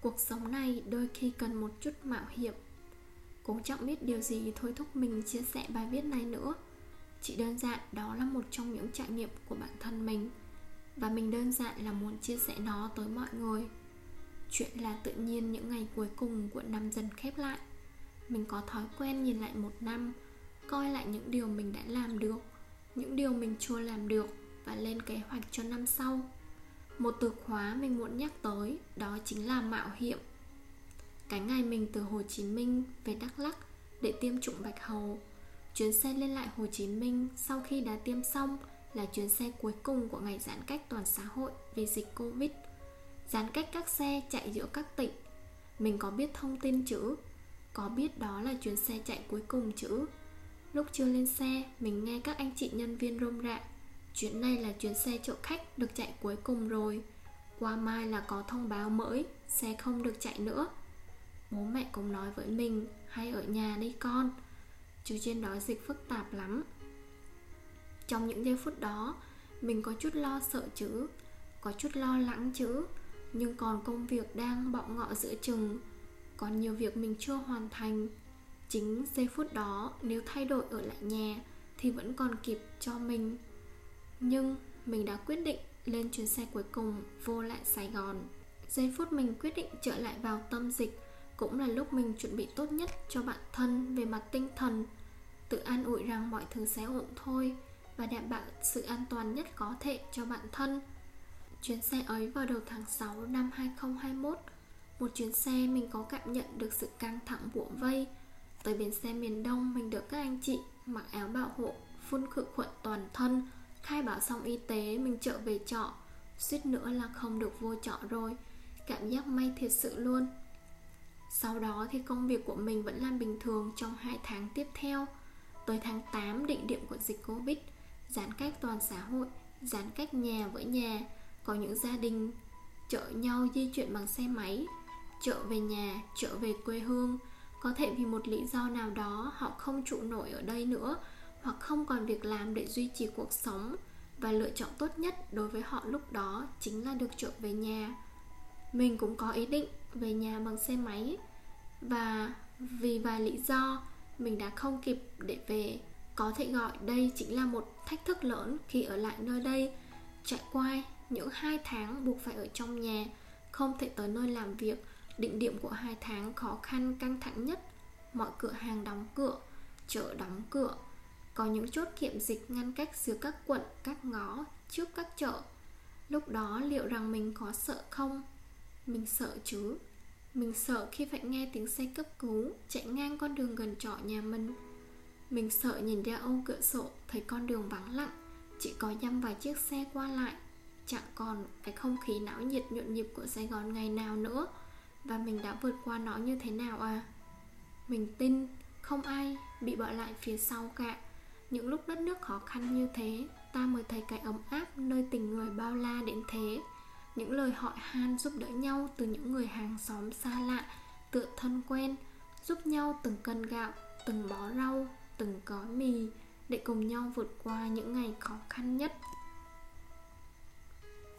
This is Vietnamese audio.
cuộc sống này đôi khi cần một chút mạo hiểm. Cũng chẳng biết điều gì thôi thúc mình chia sẻ bài viết này nữa. Chỉ đơn giản đó là một trong những trải nghiệm của bản thân mình. Và mình đơn giản là muốn chia sẻ nó tới mọi người. Chuyện là tự nhiên những ngày cuối cùng của năm dần khép lại. Mình có thói quen nhìn lại một năm, coi lại những điều mình đã làm được, những điều mình chưa làm được và lên kế hoạch cho năm sau một từ khóa mình muốn nhắc tới, đó chính là mạo hiểm. Cái ngày mình từ Hồ Chí Minh về Đắk Lắk để tiêm chủng bạch hầu, chuyến xe lên lại Hồ Chí Minh sau khi đã tiêm xong là chuyến xe cuối cùng của ngày giãn cách toàn xã hội vì dịch Covid. Giãn cách các xe chạy giữa các tỉnh, mình có biết thông tin chữ, có biết đó là chuyến xe chạy cuối cùng chữ. Lúc chưa lên xe, mình nghe các anh chị nhân viên rôm rạ chuyến này là chuyến xe chở khách được chạy cuối cùng rồi. Qua mai là có thông báo mới, xe không được chạy nữa. Bố mẹ cũng nói với mình, hay ở nhà đi con. Chứ trên đó dịch phức tạp lắm. Trong những giây phút đó, mình có chút lo sợ chứ, có chút lo lắng chứ. Nhưng còn công việc đang bọ ngọ giữa chừng, còn nhiều việc mình chưa hoàn thành. Chính giây phút đó, nếu thay đổi ở lại nhà thì vẫn còn kịp cho mình nhưng mình đã quyết định lên chuyến xe cuối cùng vô lại sài gòn. Giây phút mình quyết định trở lại vào tâm dịch cũng là lúc mình chuẩn bị tốt nhất cho bản thân về mặt tinh thần, tự an ủi rằng mọi thứ sẽ ổn thôi và đảm bảo sự an toàn nhất có thể cho bản thân. Chuyến xe ấy vào đầu tháng 6 năm 2021 một chuyến xe mình có cảm nhận được sự căng thẳng bủa vây. Tới bến xe miền Đông mình được các anh chị mặc áo bảo hộ, phun khử khuẩn toàn thân khai báo xong y tế, mình trở về trọ. Suýt nữa là không được vô trọ rồi. Cảm giác may thiệt sự luôn. Sau đó thì công việc của mình vẫn làm bình thường trong 2 tháng tiếp theo. Tới tháng 8 định điểm của dịch Covid, giãn cách toàn xã hội, giãn cách nhà với nhà, có những gia đình chở nhau di chuyển bằng xe máy, trở về nhà, trở về quê hương. Có thể vì một lý do nào đó, họ không trụ nổi ở đây nữa hoặc không còn việc làm để duy trì cuộc sống và lựa chọn tốt nhất đối với họ lúc đó chính là được trở về nhà. Mình cũng có ý định về nhà bằng xe máy và vì vài lý do, mình đã không kịp để về. Có thể gọi đây chính là một thách thức lớn khi ở lại nơi đây. Trải qua những hai tháng buộc phải ở trong nhà, không thể tới nơi làm việc định điểm của hai tháng khó khăn căng thẳng nhất. Mọi cửa hàng đóng cửa, chợ đóng cửa có những chốt kiểm dịch ngăn cách giữa các quận, các ngõ trước các chợ. Lúc đó liệu rằng mình có sợ không? Mình sợ chứ. Mình sợ khi phải nghe tiếng xe cấp cứu chạy ngang con đường gần trọ nhà mình. Mình sợ nhìn ra ô cửa sổ, thấy con đường vắng lặng, chỉ có dăm vài chiếc xe qua lại. Chẳng còn cái không khí não nhiệt nhộn nhịp của sài gòn ngày nào nữa. Và mình đã vượt qua nó như thế nào à? Mình tin không ai bị bỏ lại phía sau cả những lúc đất nước khó khăn như thế, ta mới thấy cái ấm áp nơi tình người bao la đến thế. Những lời hỏi han giúp đỡ nhau từ những người hàng xóm xa lạ, tựa thân quen, giúp nhau từng cân gạo, từng bó rau, từng gói mì, để cùng nhau vượt qua những ngày khó khăn nhất.